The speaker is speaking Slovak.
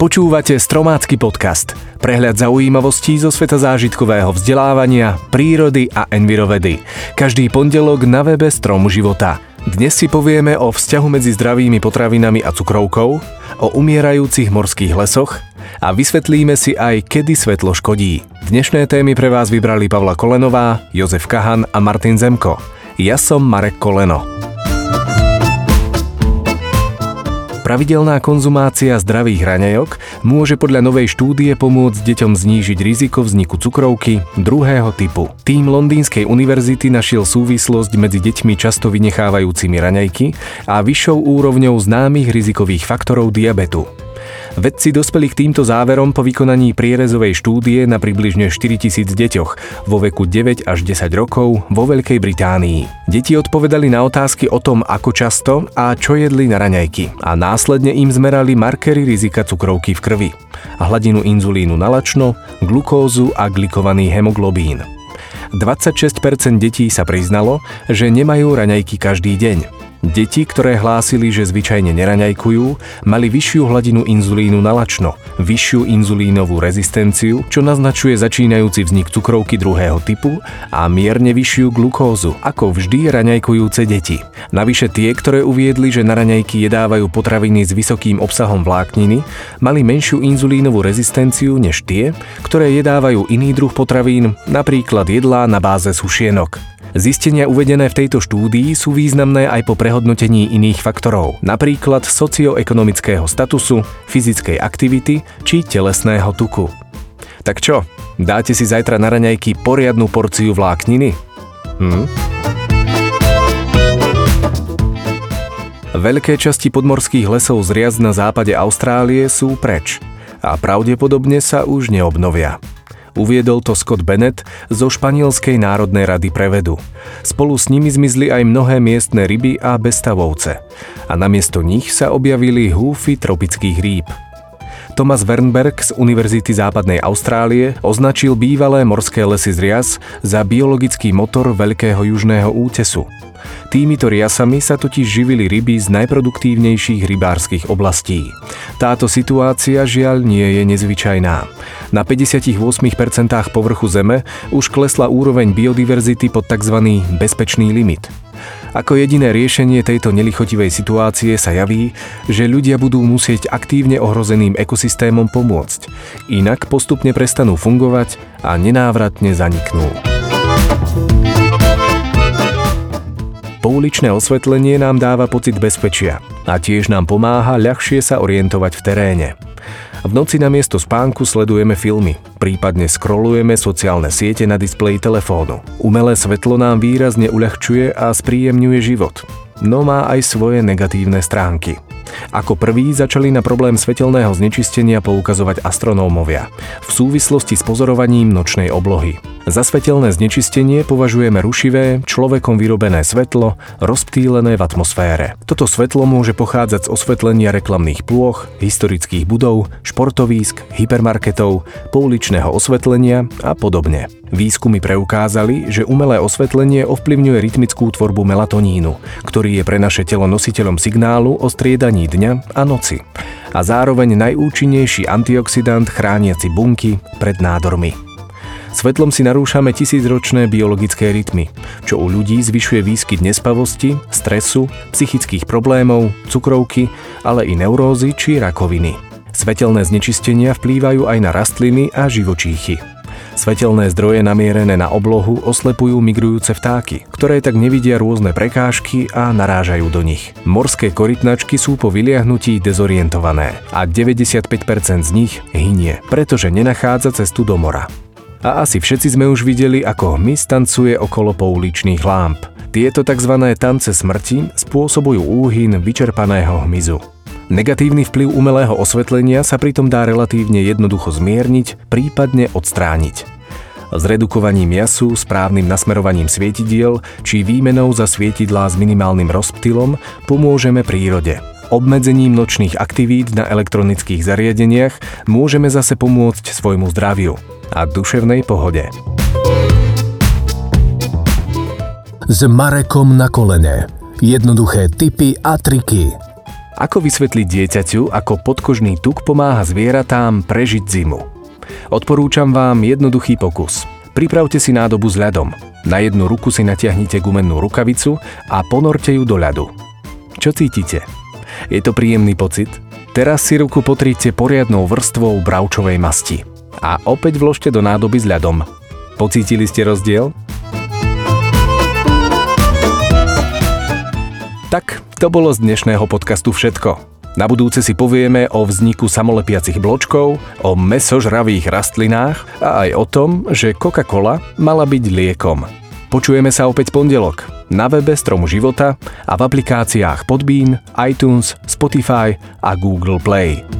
Počúvate Stromácky podcast. Prehľad zaujímavostí zo sveta zážitkového vzdelávania, prírody a envirovedy. Každý pondelok na webe Strom života. Dnes si povieme o vzťahu medzi zdravými potravinami a cukrovkou, o umierajúcich morských lesoch a vysvetlíme si aj, kedy svetlo škodí. Dnešné témy pre vás vybrali Pavla Kolenová, Jozef Kahan a Martin Zemko. Ja som Marek Koleno. Pravidelná konzumácia zdravých raňajok môže podľa novej štúdie pomôcť deťom znížiť riziko vzniku cukrovky druhého typu. Tým Londýnskej univerzity našiel súvislosť medzi deťmi často vynechávajúcimi raňajky a vyššou úrovňou známych rizikových faktorov diabetu. Vedci dospeli k týmto záverom po vykonaní prierezovej štúdie na približne 4000 deťoch vo veku 9 až 10 rokov vo Veľkej Británii. Deti odpovedali na otázky o tom, ako často a čo jedli na raňajky a následne im zmerali markery rizika cukrovky v krvi, hladinu inzulínu na lačno, glukózu a glikovaný hemoglobín. 26% detí sa priznalo, že nemajú raňajky každý deň. Deti, ktoré hlásili, že zvyčajne neraňajkujú, mali vyššiu hladinu inzulínu na lačno, vyššiu inzulínovú rezistenciu, čo naznačuje začínajúci vznik cukrovky druhého typu a mierne vyššiu glukózu, ako vždy raňajkujúce deti. Navyše tie, ktoré uviedli, že na raňajky jedávajú potraviny s vysokým obsahom vlákniny, mali menšiu inzulínovú rezistenciu než tie, ktoré jedávajú iný druh potravín, napríklad jedlá na báze sušienok. Zistenia uvedené v tejto štúdii sú významné aj po prehodnotení iných faktorov, napríklad socioekonomického statusu, fyzickej aktivity či telesného tuku. Tak čo, dáte si zajtra na raňajky poriadnu porciu vlákniny? Hm? Veľké časti podmorských lesov z riaz na západe Austrálie sú preč a pravdepodobne sa už neobnovia. Uviedol to Scott Bennett zo Španielskej národnej rady pre vedu. Spolu s nimi zmizli aj mnohé miestne ryby a bestavovce. A namiesto nich sa objavili húfy tropických rýb. Thomas Wernberg z Univerzity západnej Austrálie označil bývalé morské lesy z Rias za biologický motor Veľkého južného útesu. Týmito riasami sa totiž živili ryby z najproduktívnejších rybárskych oblastí. Táto situácia žiaľ nie je nezvyčajná. Na 58% povrchu Zeme už klesla úroveň biodiverzity pod tzv. bezpečný limit. Ako jediné riešenie tejto nelichotivej situácie sa javí, že ľudia budú musieť aktívne ohrozeným ekosystémom pomôcť, inak postupne prestanú fungovať a nenávratne zaniknú. Pouličné osvetlenie nám dáva pocit bezpečia a tiež nám pomáha ľahšie sa orientovať v teréne. V noci na miesto spánku sledujeme filmy, prípadne scrollujeme sociálne siete na displeji telefónu. Umelé svetlo nám výrazne uľahčuje a spríjemňuje život, no má aj svoje negatívne stránky. Ako prví začali na problém svetelného znečistenia poukazovať astronómovia v súvislosti s pozorovaním nočnej oblohy. Za svetelné znečistenie považujeme rušivé, človekom vyrobené svetlo, rozptýlené v atmosfére. Toto svetlo môže pochádzať z osvetlenia reklamných plôch, historických budov, športovísk, hypermarketov, pouličného osvetlenia a podobne. Výskumy preukázali, že umelé osvetlenie ovplyvňuje rytmickú tvorbu melatonínu, ktorý je pre naše telo nositeľom signálu o striedaní dňa a noci a zároveň najúčinnejší antioxidant chrániaci bunky pred nádormi. Svetlom si narúšame tisícročné biologické rytmy, čo u ľudí zvyšuje výskyt nespavosti, stresu, psychických problémov, cukrovky, ale i neurózy či rakoviny. Svetelné znečistenia vplývajú aj na rastliny a živočíchy. Svetelné zdroje namierené na oblohu oslepujú migrujúce vtáky, ktoré tak nevidia rôzne prekážky a narážajú do nich. Morské korytnačky sú po vyliahnutí dezorientované a 95% z nich hynie, pretože nenachádza cestu do mora. A asi všetci sme už videli, ako hmyz tancuje okolo pouličných lámp. Tieto tzv. tance smrti spôsobujú úhyn vyčerpaného hmyzu. Negatívny vplyv umelého osvetlenia sa pritom dá relatívne jednoducho zmierniť, prípadne odstrániť. Zredukovaním jasu, správnym nasmerovaním svietidiel či výmenou za svietidlá s minimálnym rozptylom pomôžeme prírode. Obmedzením nočných aktivít na elektronických zariadeniach môžeme zase pomôcť svojmu zdraviu a duševnej pohode. S Marekom na kolene. Jednoduché tipy a triky Ako vysvetliť dieťaťu, ako podkožný tuk pomáha zvieratám prežiť zimu? Odporúčam vám jednoduchý pokus. Pripravte si nádobu s ľadom. Na jednu ruku si natiahnite gumennú rukavicu a ponorte ju do ľadu. Čo cítite? Je to príjemný pocit? Teraz si ruku potrite poriadnou vrstvou bravčovej masti. A opäť vložte do nádoby s ľadom. Pocítili ste rozdiel? Tak, to bolo z dnešného podcastu všetko. Na budúce si povieme o vzniku samolepiacich bločkov, o mesožravých rastlinách a aj o tom, že Coca-Cola mala byť liekom. Počujeme sa opäť pondelok na webe Stromu života a v aplikáciách Podbean, iTunes, Spotify a Google Play.